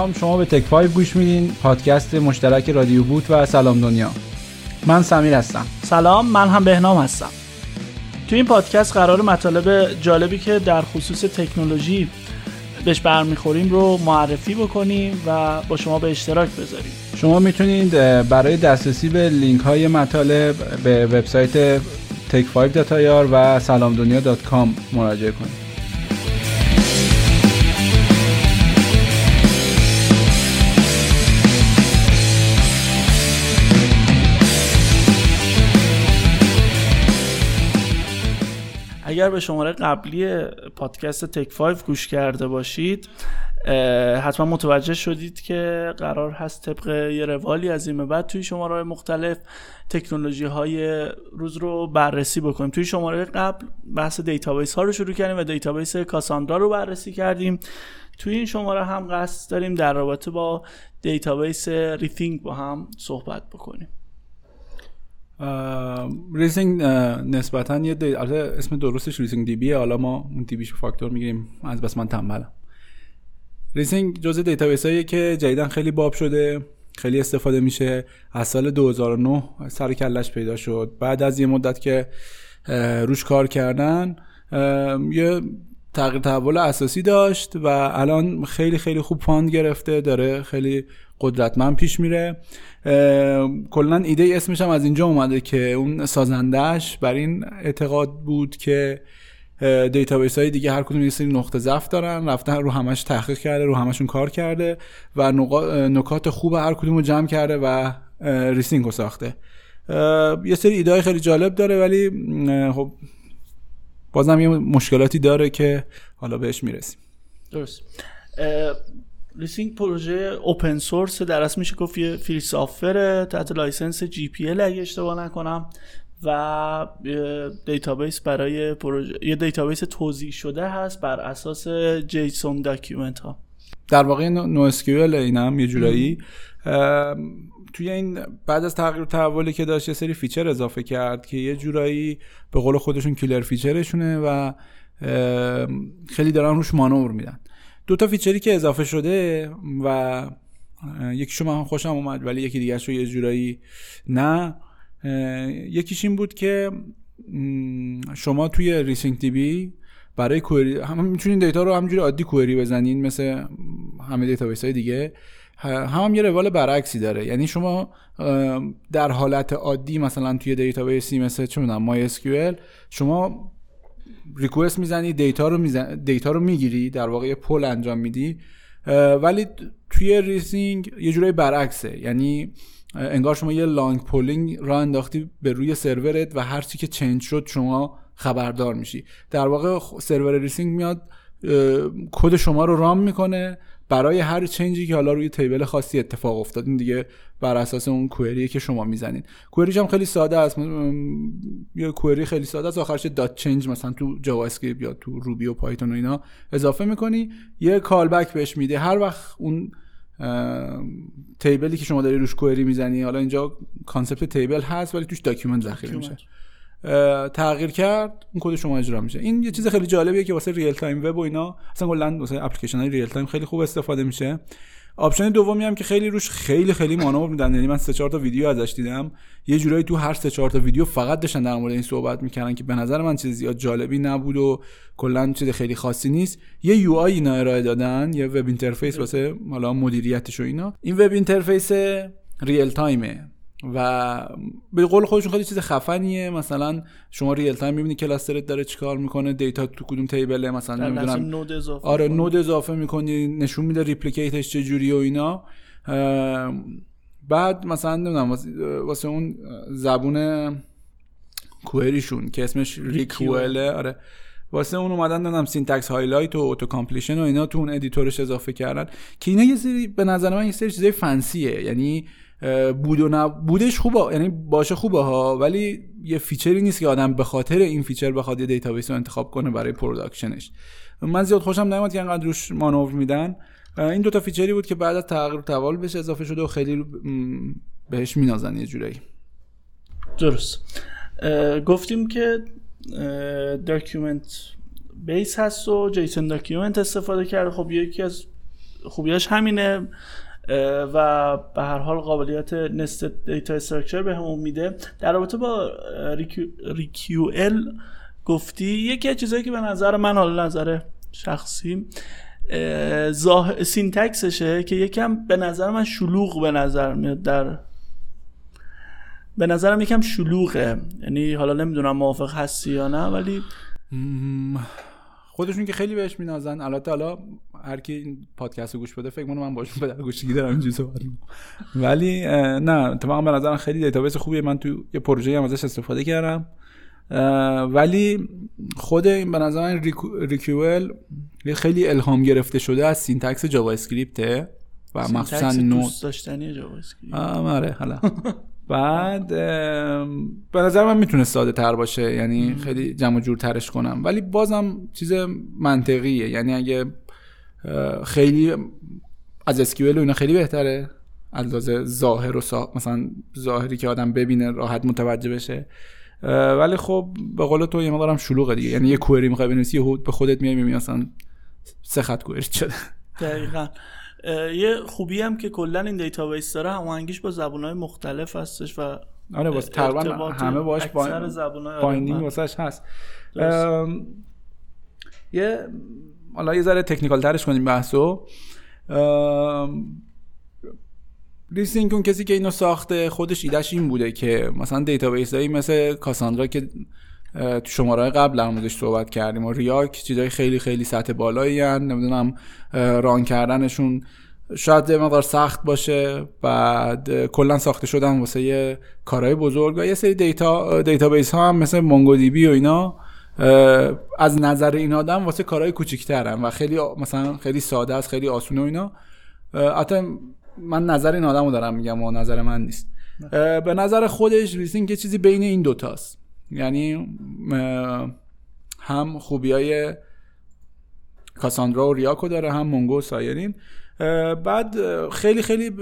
سلام شما به تک 5 گوش میدین. پادکست مشترک رادیو بوت و سلام دنیا. من سمیر هستم. سلام من هم بهنام هستم. تو این پادکست قرار مطالب جالبی که در خصوص تکنولوژی بهش برمیخوریم رو معرفی بکنیم و با شما به اشتراک بذاریم. شما می‌تونید برای دسترسی به لینک های مطالب به وبسایت take5.ir و salamdunya.com مراجعه کنید. اگر به شماره قبلی پادکست Tech 5 گوش کرده باشید حتما متوجه شدید که قرار هست طبق یه روالی از این بعد توی شماره های مختلف تکنولوژی های روز رو بررسی بکنیم. توی شماره قبل بحث database ها رو شروع کردیم و database Cassandra رو بررسی کردیم. توی این شماره هم قصد داریم در رابطه با database Rethink با هم صحبت بکنیم. Rethink نسبتا یه دی... اسم درستش RethinkDB ه حالا ما اون DB شو فاکتور می‌گیریم. از بس من تنبلم Rethink جزء database هایی که جدیدا خیلی باب شده خیلی استفاده میشه. از سال 2009 سر کله‌ش پیدا شد. بعد از یه مدت که روش کار کردن یه تغییر تحول اساسی داشت و الان خیلی خیلی خوب fund گرفته. داره خیلی قدرتمند پیش میره. کلا ایده اسمش هم از اینجا اومده که اون سازندهش بر این اعتقاد بود که database های دیگه هر کدوم یه سری نقطه ضعف دارن رفتن رو همش تحقیق کرده رو همشون کار کرده و نکات خوب هر کدوم رو جمع کرده و Rethink رو ساخته. یه سری ایده خیلی جالب داره ولی خب بازم یه مشکلاتی داره که حالا بهش می‌رسیم. درست. Rethink پروژه open source در اصل میشه گفت یه free software تحت license GPL اگه اشتباه نکنم و دیتابیس برای پروژه یه دیتابیس توزیع شده هست بر اساس JSON document ها. در واقع NoSQL اینم یه جورایی توی این بعد از تغییر تحولی که داشت یه سری feature اضافه کرد که یه جورایی به قول خودشون killer feature شونه و خیلی دارن روش مانور میدن. دو تا feature ی که اضافه شده و یکیشو من خوشم اومد ولی یکی دیگه رو یه جورایی نه. یکیش این بود که شما توی RethinkDB برای query هم می‌تونین data رو همینجوری عادی query بزنین مثل همه دیتابیس های دیگه هم, هم یه روال برعکسی داره. یعنی شما در حالت عادی مثلا توی دیتابیسی مثل چه می‌دونم MyS شما request می‌زنی data رو میزن... data رو می‌گیری در واقع pull انجام میدی ولی توی Rethink یه جورایی برعکسه. یعنی انگار شما یه long polling را انداختی به روی سرورت و هر چی که change شد شما خبردار میشی. در واقع server Rethink میاد کد شما رو run می‌کنه برای هر change ی که حالا روی table خاصی اتفاق افتاد این دیگه بر اساس اون query ه که شما می‌زنید query ش هم خیلی ساده است. یه query خیلی ساده است. آخرش dot change مثلا تو JavaScript یا تو Ruby و Python و اینا اضافه می‌کنی. یه callback بهش میده. هر وقت اون table ی که شما داری روش query می‌زنی حالا اینجا concept table هست ولی توش document ذخیره میشه. تغییر کرد اون کد شما اجرا میشه. این یه چیز خیلی جالبیه که واسه real-time web و اینا اصلا کلا واسه اپلیکیشن های real-time خیلی خوب استفاده میشه. option دومی هم که خیلی روش خیلی خیلی مانور میدن یعنی من سه چهار تا ویدیو ازش دیدم. یه جورایی تو هر سه چهار تا ویدیو فقط داشتن در مورد این صحبت می‌کردن که به نظر من چیز زیاد جالبی نبود و کلا چیز خیلی خاصی نیست. یه UI اینا ارائه دادن یه web interface واسه حالا مدیریتش و اینا. این web interface real-time ه و به قول خودشون خیلی چیز خفنیه. مثلا شما real-time می‌بینی cluster ت داره چیکار می‌کنه data تو کدوم table ه مثلا نمی‌دونم. node اضافه آره node اضافه می‌کنی نشون میده replicate ش چه جوری و اینا. بعد مثلا نمی‌دونم واسه اون زبون query شون که اسمش ReQL ه آره. واسه اون اومدن نمی‌دونم syntax highlight و auto completion و اینا تو اون editor ش اضافه کردن. که اینا یه سری به نظر من یه سری چیزای fancy ه. یعنی بود و نب... بودش خوبه یعنی باشه خوبه ها ولی یه feature ی نیست که آدم به خاطر این feature بخواد یه دیتابیس رو انتخاب کنه برای production ش من زیاد خوشم نمیاد که انقدر روش مانور میدن. این دوتا feature ی بود که بعد از تغییر تحول بهش اضافه شده و خیلی بهش می‌نازن یه جورایی. درست. گفتیم که document base هست و JSON document استفاده کرده. خب یکی از خوبیاش همینه. و به هر حال قابلیت nest data structure بهمون میده. در رابطه با ReQL گفتی یکی از چیزایی که به نظر من حالا نظر شخصی زاه... syntax شه که یکم به نظر من شلوغ به نظر میاد در به نظرم یکم شلوغه. یعنی حالا نمی‌دونم موافق هستی یا نه ولی خودشون که خیلی بهش می‌نازن. البته حالا هر کی این پادکست رو گوش بده فکر کنم من باهاشون پدرکشتگی دارم اینجوری صحبت ولی نه اتفاقا به نظرم خیلی دیتابیس خوبیه. من تو یه پروژه هم ازش استفاده کردم. ولی خود این به نظر من ReQL خیلی الهام گرفته شده از syntax JavaScript و مخصوصا Node داشتنی JavaScript آره حالا. بعد به نظر من می‌تونه ساده تر باشه یعنی خیلی جمع و جور ترش کنم. ولی بازم چیز منطقیه. یعنی اگه خیلی از SQL و اینا خیلی بهتره؟ از ظاهر و مثلا ظاهری که آدم ببینه راحت متوجه بشه. ولی خب به قول تو یه مقدارم شلوغه دیگه. یعنی یه query می‌خوای بنویسی به خودت میای می‌بینی اصلا سه خط query شده. دقیقاً. یه خوبی هم که کلا این دیتابیس داره هماهنگیش با زبانهای مختلف هستش و آره واسه تقریبا همه باش binding واسش هست. یه حالا یه ذره technical ترش کنیم بحثو Rethink اون کسی که اینو ساخته خودش ایدهش این بوده که مثلا دیتابیس هایی مثل Cassandra که تو شماره قبل در موردش صحبت کردیم و Riak چیزای خیلی خیلی سطح بالایی هن. نمی‌دونم run کردنشون شاید مقدار سخت باشه بعد کلا ساخته شدن واسه یه کارهای بزرگ و یه سری data دیتابیس ها هم مثل MongoDB و اینا از نظر این آدم واسه کارهای کوچیک‌ترن و خیلی مثلا خیلی ساده است خیلی آسونه و اینا. حتی من نظر این آدمو دارم میگم و نظر من نیست. به نظر خودش Rethink یه چیزی بین این دوتاست یعنی هم خوبی های Cassandra و Riak و داره هم Mongo و سایرین. بعد خیلی خیلی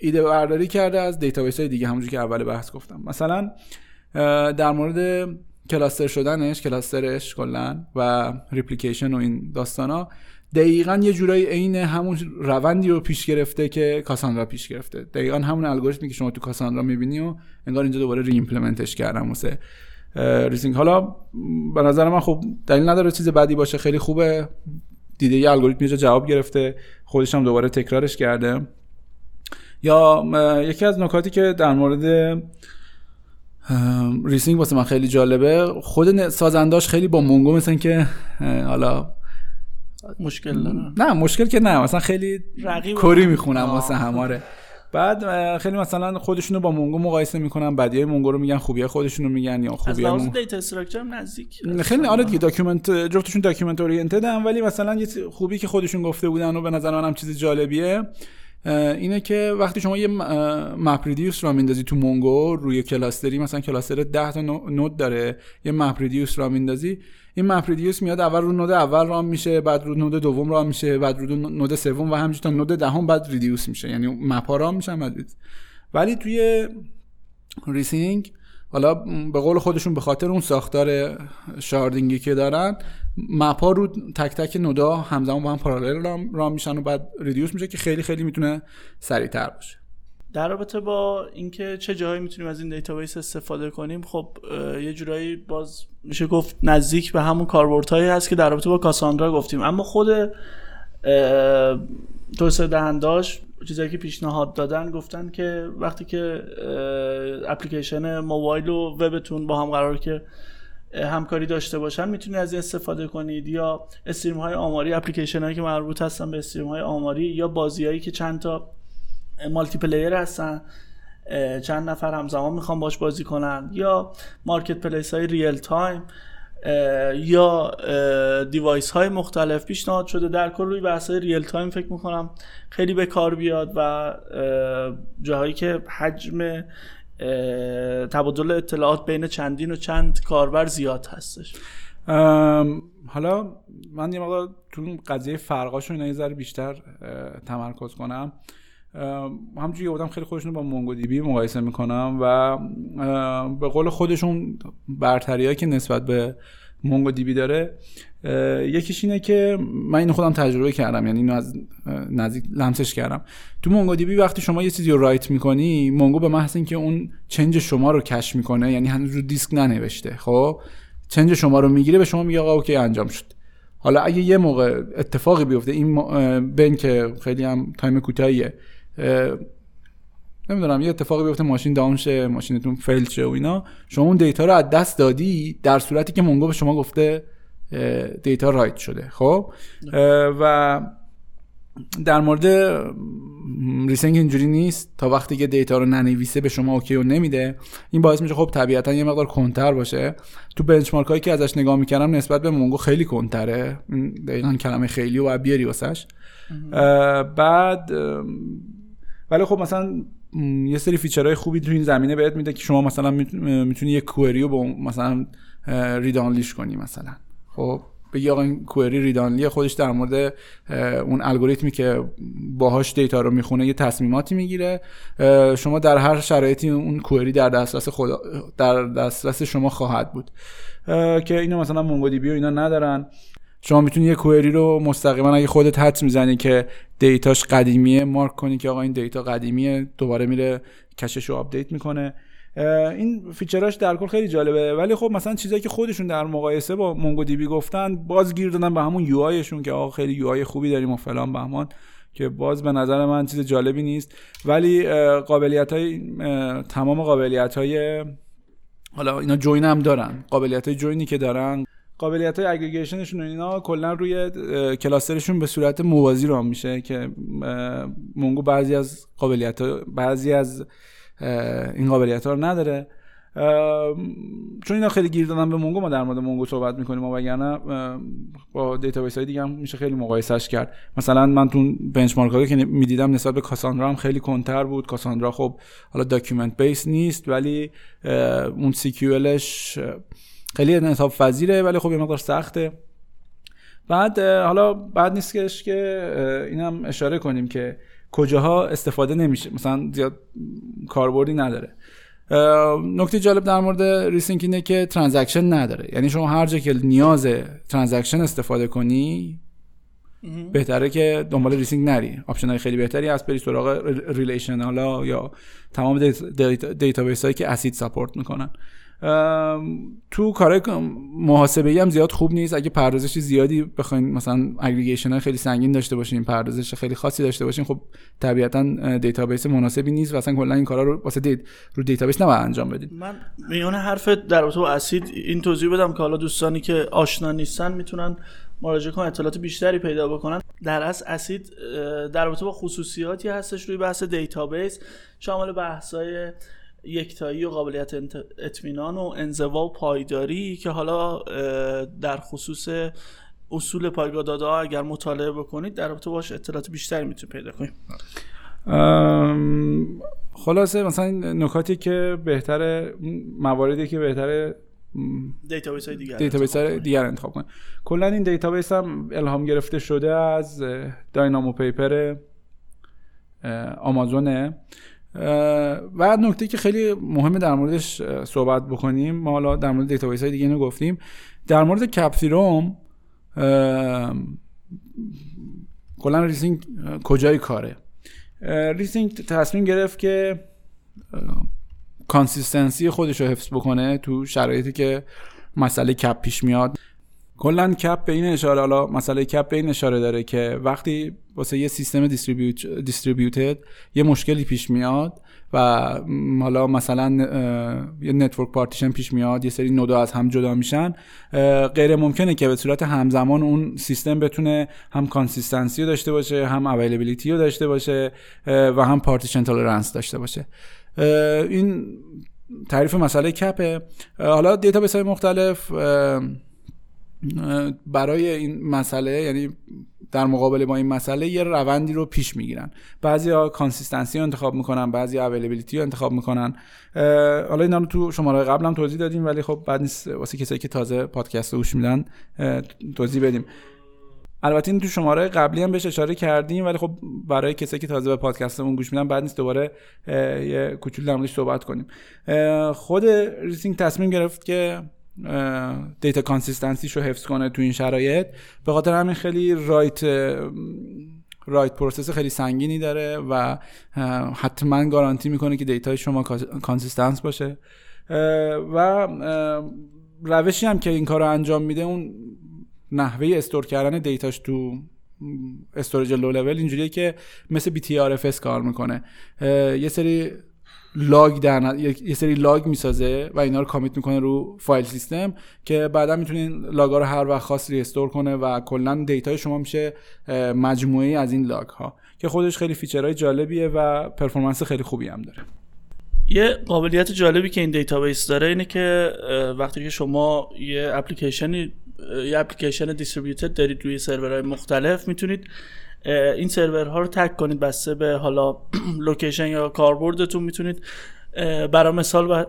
ایده برداری کرده از دیتابیس های دیگه همونجوری که اول بحث گفتم. مثلا در مورد cluster شدنش cluster ش کلا و replication و این ها دقیقا یه جورایی عین همون روندی رو پیش گرفته که Cassandra پیش گرفته. دقیقا همون الگوریتمی که شما تو Cassandra می‌بینی و انگار اینجا دوباره re-implement ش کردم واسه Rethink حالا به نظر من خب دلیل نداره چیز بدی باشه خیلی خوبه. دیده یه الگوریتم اینجا جواب گرفته خودش هم دوباره تکرارش کرده. یا یکی از نکاتی که در مورد Rethink واسه من خیلی جالبه. خود سازنداش خیلی با Mongo مثل که حالا مشکل دارن نه مشکل که نه مثلا خیلی کری می‌خونم واسه هماره. بعد خیلی مثلا خودشونو با Mongo مقایسه می‌کنن بدیای Mongo رو میگن خوبی خودشونو میگن یا خوبی از Mongo data structure نزدیک. خیلی آره دیگه document جفتشون document oriented هم ولی مثلا یه خوبی که خودشون گفته بودن و به نظر منم چیز جالبیه. اینه که وقتی شما یه map reduce را میندازی تو Mongo روی cluster ی مثلا cluster 10 تا node داره یه map reduce را میندازی این map reduce میاد اول رو node اول run میشه بعد رو node دوم run میشه بعد رو node سوم و همینجوری تا node دهم بعد reduce میشه. یعنی map ها run میشن ولی توی Rethink حالا به قول خودشون به خاطر اون ساختار sharding ی که دارن map ها رو تک تک node ا همزمان با هم parallel run, run میشن و بعد reduce میشه که خیلی خیلی می‌تونه سریعتر باشه. در رابطه با اینکه چه جاهایی می‌تونیم از این database استفاده کنیم خب یه جورایی باز میشه گفت نزدیک به همون کاربردهایی هست که در رابطه با کاساندرا گفتیم. اما خود توسعه دهنداش چیزایی که پیشنهاد دادن گفتن که وقتی که اپلیکیشن موبایل و وبتون با هم قرار که همکاری داشته باشن می‌تونید از این استفاده کنید یا استریم های آماری اپلیکیشن هایی که مربوط هستن به استریم های آماری یا بازی هایی که چند تا مالتی پلیر هستن چند نفر همزمان می‌خوان باش بازی کنن یا marketplace های real time. یا device های مختلف پیشنهاد شده در کل روی بحث های real time فکر می‌کنم خیلی به کار بیاد و جاهایی که حجم تبادل اطلاعات بین چندین و چند کاربر زیاد هستش. حالا من یه مقدار تو قضیه فرقاشو اینا یه ذره بیشتر تمرکز کنم. همونجوری بودم خیلی خودشون با MongoDB مقایسه می‌کنم و به قول خودشون برتری که نسبت به MongoDB داره یکیش اینه که من اینو خودم تجربه کردم یعنی اینو از نزدیک لمسش کردم. تو MongoDB وقتی شما یه چیزی رو write می‌کنی Mongo به محض اینکه اون change شما رو cache می‌کنه یعنی هنوز رو disk ننوشته خب؟ change شما رو می‌گیره به شما میگه آقا okay انجام شد. حالا اگه یه موقع اتفاقی بیفته این بین که خیلی هم time کوتاهیه نمی‌دونم یه اتفاقی بیفته ماشین down شه ماشینتون fail شه و اینا. شما اون data رو از دست دادی در صورتی که Mongo به شما گفته data write شده. خب؟ و در مورد Rethink اینجوری نیست. تا وقتی که data رو ننویسه به شما okay و نمیده این باعث میشه خب طبیعتا یه مقدار کندتر باشه. تو benchmark هایی که ازش نگاه می‌کردم نسبت به Mongo خیلی کندتره. دقیقا کلمه خیلی و بیاری واسش. بعد ولی خب مثلا یه سری feature های خوبی تو این زمینه بهت میده که شما مثلا می‌تونی یه query رو مثلا read-only ش کنی مثلا. خب بگی آقا این query read-only خودش در مورد اون الگوریتمی که باهاش data رو می‌خونه یه تصمیماتی می‌گیره. شما در هر شرایطی اون query در دسترس خدا در دسترس شما خواهد بود. که اینو مثلا MongoDB و اینا ندارن. شما می‌تونی یه query رو مستقیما اگه خودت حدس می‌زنی که data ش قدیمیه مارک کنی که آقا این data قدیمیه دوباره میره cache ش رو update می‌کنه. این feature اش در کل خیلی جالبه. ولی خب مثلا چیزایی که خودشون در مقایسه با MongoDB گفتن باز گیر دادن به همون UI شون که آقا خیلی UI خوبی داریم و فلان بهمان که باز به نظر من چیز جالبی نیست. ولی قابلیت های تمام قابلیت های حالا اینا جوین هم دارن. قابلیت های جوینی که دارن قابلیت های اگریگیشنشون اینا کلا روی کلاسترشون به صورت موازی رو میشه که مونگو بعضی از قابلیت بعضی از این قابلیت ها رو نداره. چون اینا خیلی گیر دادن به مونگو ما در مورد مونگو صحبت می‌کنیم و وگرنه با دیتابیس های دیگه هم میشه خیلی مقایسش کرد. مثلا من تو بنچمارک هایی که می‌دیدم نسبت به کاساندرا هم خیلی کنتر بود. کاساندرا خب حالا داکیومنت بیس نیست ولی اون سی خیلی انعطاف فضیله ولی خب یه مقدار سخته. بعد حالا بعد نیستش که اینم اشاره کنیم که کجاها استفاده نمیشه. مثلا زیاد کاربردی نداره. نکته جالب در مورد ریسینگ اینه که ترانزکشن نداره. یعنی شما هر جا که نیاز transaction استفاده کنی بهتره که دنبال Rethink نری. option های خیلی بهتری هست بری سراغ relational ها یا تمام database هایی که ACID support می‌کنن. تو کار محاسبه هم زیاد خوب نیست. اگه پردازش زیادی بخواین مثلا aggregation های خیلی سنگین داشته باشین پردازش خیلی خاصی داشته باشین خب طبیعتا database مناسبی نیست و اصلا کلا این کارا رو واسه دید رو database نباید انجام بدید من میون حرف در رابطه با ACID این توضیح بدم که حالا دوستانی که آشنا نیستن می‌تونن مراجعه کنن اطلاعات بیشتری پیدا بکنن. در اصل ACID در رابطه با خصوصیاتی هستش روی بحث database شامل بحث‌های یکتایی و قابلیت اطمینان و انزوا و پایداری که حالا در خصوص اصول پایگاه داده ها اگر مطالعه بکنید در رابطه باش اطلاعات بیشتری می‌تونید پیدا کنید خلاصه مثلا نکاتی که بهتره مواردی که بهتره database های دیگر database های دیگر انتخاب کنید کلا این database هم الهام گرفته شده از Dynamo paper آمازونه و نکته که خیلی مهمه در موردش صحبت بکنیم ما حالا در مورد database های دیگه اینو گفتیم. در مورد CAP theorem کلا Rethink کجای کاره؟ Rethink تصمیم گرفت که consistency خودش رو حفظ بکنه تو شرایطی که مسئله CAP پیش میاد. کلا CAP به این اشاره حالا مسئله CAP به این اشاره داره که وقتی واسه یه سیستم distributed یه مشکلی پیش میاد و حالا مثلا یه network partition پیش میاد یه سری node ا از هم جدا میشن غیر ممکنه که به صورت همزمان اون سیستم بتونه هم consistency رو داشته باشه هم availability رو داشته باشه و هم partition tolerance داشته باشه. این تعریف مسئله CAP ه. حالا دیتا های مختلف برای این مسئله یعنی در مقابل با این مسئله یه روندی رو پیش می‌گیرن. بعضی ها consistency رو انتخاب می‌کنن بعضی availability رو انتخاب می‌کنن. حالا اینا رو تو شماره قبل هم توضیح دادیم ولی خب بد نیست واسه کسایی که تازه پادکست رو گوش میدن توضیح بدیم. البته این تو شماره قبلی هم بهش اشاره کردیم ولی خب برای کسایی که تازه به پادکستمون گوش میدن بد نیست دوباره یه کوچولو در صحبت کنیم. خود Rethink تصمیم گرفت که data consistency ش رو حفظ کنه تو این شرایط. به خاطر همین خیلی write write process خیلی سنگینی داره و حتما guarantee می‌کنه که دیتای شما consistence باشه. و روشی هم که این کار رو انجام میده اون نحوه store کردن دیتاش تو storage low level اینجوریه که مثل BTRFS کار می‌کنه. یه سری log در یه سری log می‌سازه و اینا رو commit می‌کنه رو file system که بعدا می‌تونین log ا رو هر وقت خاص restore کنه و کلا دیتای شما میشه مجموعه از این log ها که خودش خیلی feature های جالبیه و performance خیلی خوبی هم داره. یه قابلیت جالبی که این دیتابیس داره اینه که وقتی که شما یه اپلیکیشنی یه اپلیکیشن distributed دارید روی سرورهای مختلف می‌تونید این سرورها رو tag کنید بسته به حالا location یا کاربردتون می‌تونید. برای مثال و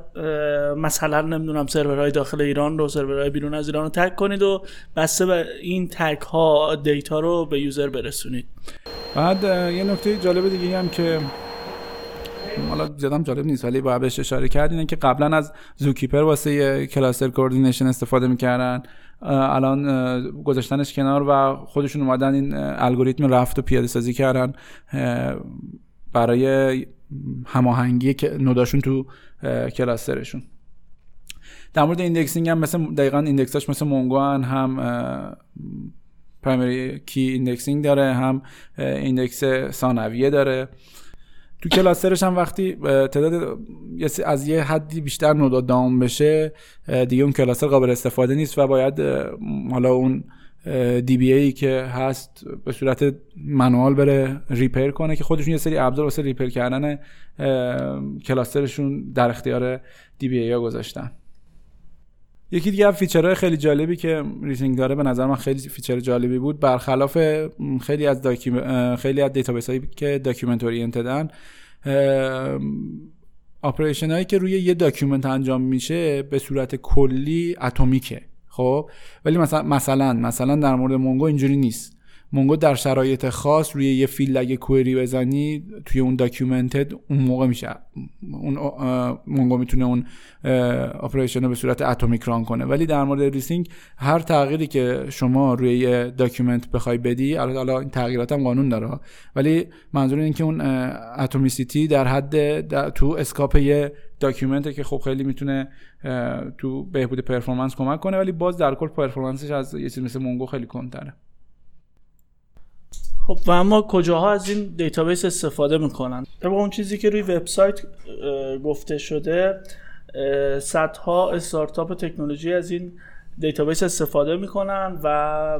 مثلا نمی‌دونم سرورهای داخل ایران رو سرورهای بیرون از ایران رو tag کنید و بسته به این tag ها دیتا رو به user برسونید. بعد یه نکته جالب دیگه هم که حالا زیادم جالب نیست ولی باید بهش اشاره کرد که قبلا از ZooKeeper واسه cluster coordination استفاده می‌کردن. الان گذاشتنش کنار و خودشون اومدن این الگوریتم Raft رو پیاده سازی کردن. برای هماهنگی node اشون تو cluster شون در مورد indexing هم مثل دقیقا index اش مثل Mongo هم primary key indexing داره هم index ثانویه داره. تو cluster ش هم وقتی تعداد از یه حدی بیشتر node ا down بشه دیگه اون cluster قابل استفاده نیست و باید حالا اون DBA که هست به صورت manual بره repair کنه که خودشون یه سری ابزار واسه repair کردن cluster شون در اختیار DBA ها گذاشتن. یکی دیگه feature های خیلی جالبی که Rethink داره به نظر من خیلی feature جالبی بود. برخلاف خیلی از docum... خیلی از دیتابیس هایی که document oriented ن operation هایی که روی یه document انجام میشه به صورت کلی atomic ه. خب؟ ولی مثلا مثلا مثلا در مورد Mongo اینجوری نیست. Mongo در شرایط خاص روی یه فیلد اگه query بزنی توی اون document اون موقع میشه. اون Mongo می‌تونه اون operation رو به صورت atomic run کنه. ولی در مورد Rethink هر تغییری که شما روی یه document بخوای بدی حالا این تغییرات هم قانون داره. ولی منظور این که اون atomicity در حد تو scope یه document ه که خب خیلی می‌تونه تو بهبود performance کمک کنه ولی باز در کل performance ش از یه چیز مثل Mongo خیلی کمتره. خب و اما کجاها از این دیتابیس استفاده می‌کنن؟ طبق اون چیزی که روی وبسایت گفته شده صدها استارتاپ تکنولوژی از این دیتابیس استفاده می‌کنن و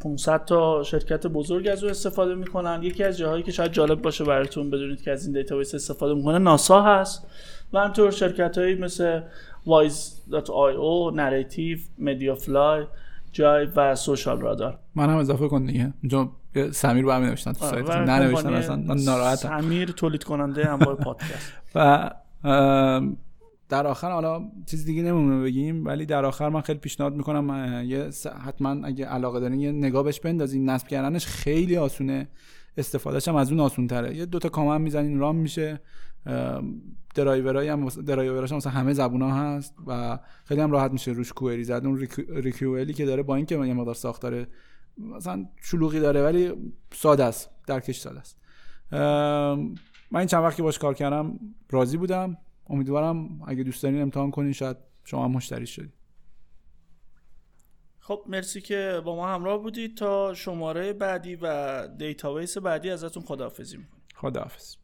500 تا شرکت بزرگ از او استفاده می‌کنن. یکی از جاهایی که شاید جالب باشه براتون بدونید که از این دیتابیس استفاده می‌کنه ناسا هست. و همطور شرکت هایی مثل wise.io, narrative, mediafly, جای و سوشال رادار من هم اضافه کن دیگه. اونجا سمیر با هم نوشتن تو سایت. ننوشتن اصلا من ناراحتم. سمیر تولید کننده انواع پادکست. و در آخر حالا چیز دیگه نمونه بگیم ولی در آخر من خیلی پیشنهاد می‌کنم یه حتما اگه علاقه دارین یه نگاه بهش بندازین. نصب کردنش خیلی آسونه استفادهش هم از اون آسون تره یه دوتا کامن می‌زنین رام میشه. درایورای هم درایوراش هم مثلا همه زبونا هست و خیلی هم راحت میشه روش کوئری زد. اون که داره با اینکه یه مقدار ساختاره مثلا شلوغی داره ولی ساده است درکش ساده است. من این چند وقتی باش کار کردم راضی بودم. امیدوارم اگه دوست دارین امتحان کنین شاید شما هم مشتری شدید خب مرسی که با ما همراه بودید تا شماره بعدی و دیتابیس بعدی ازتون خداحافظی می‌کنم خداحافظ.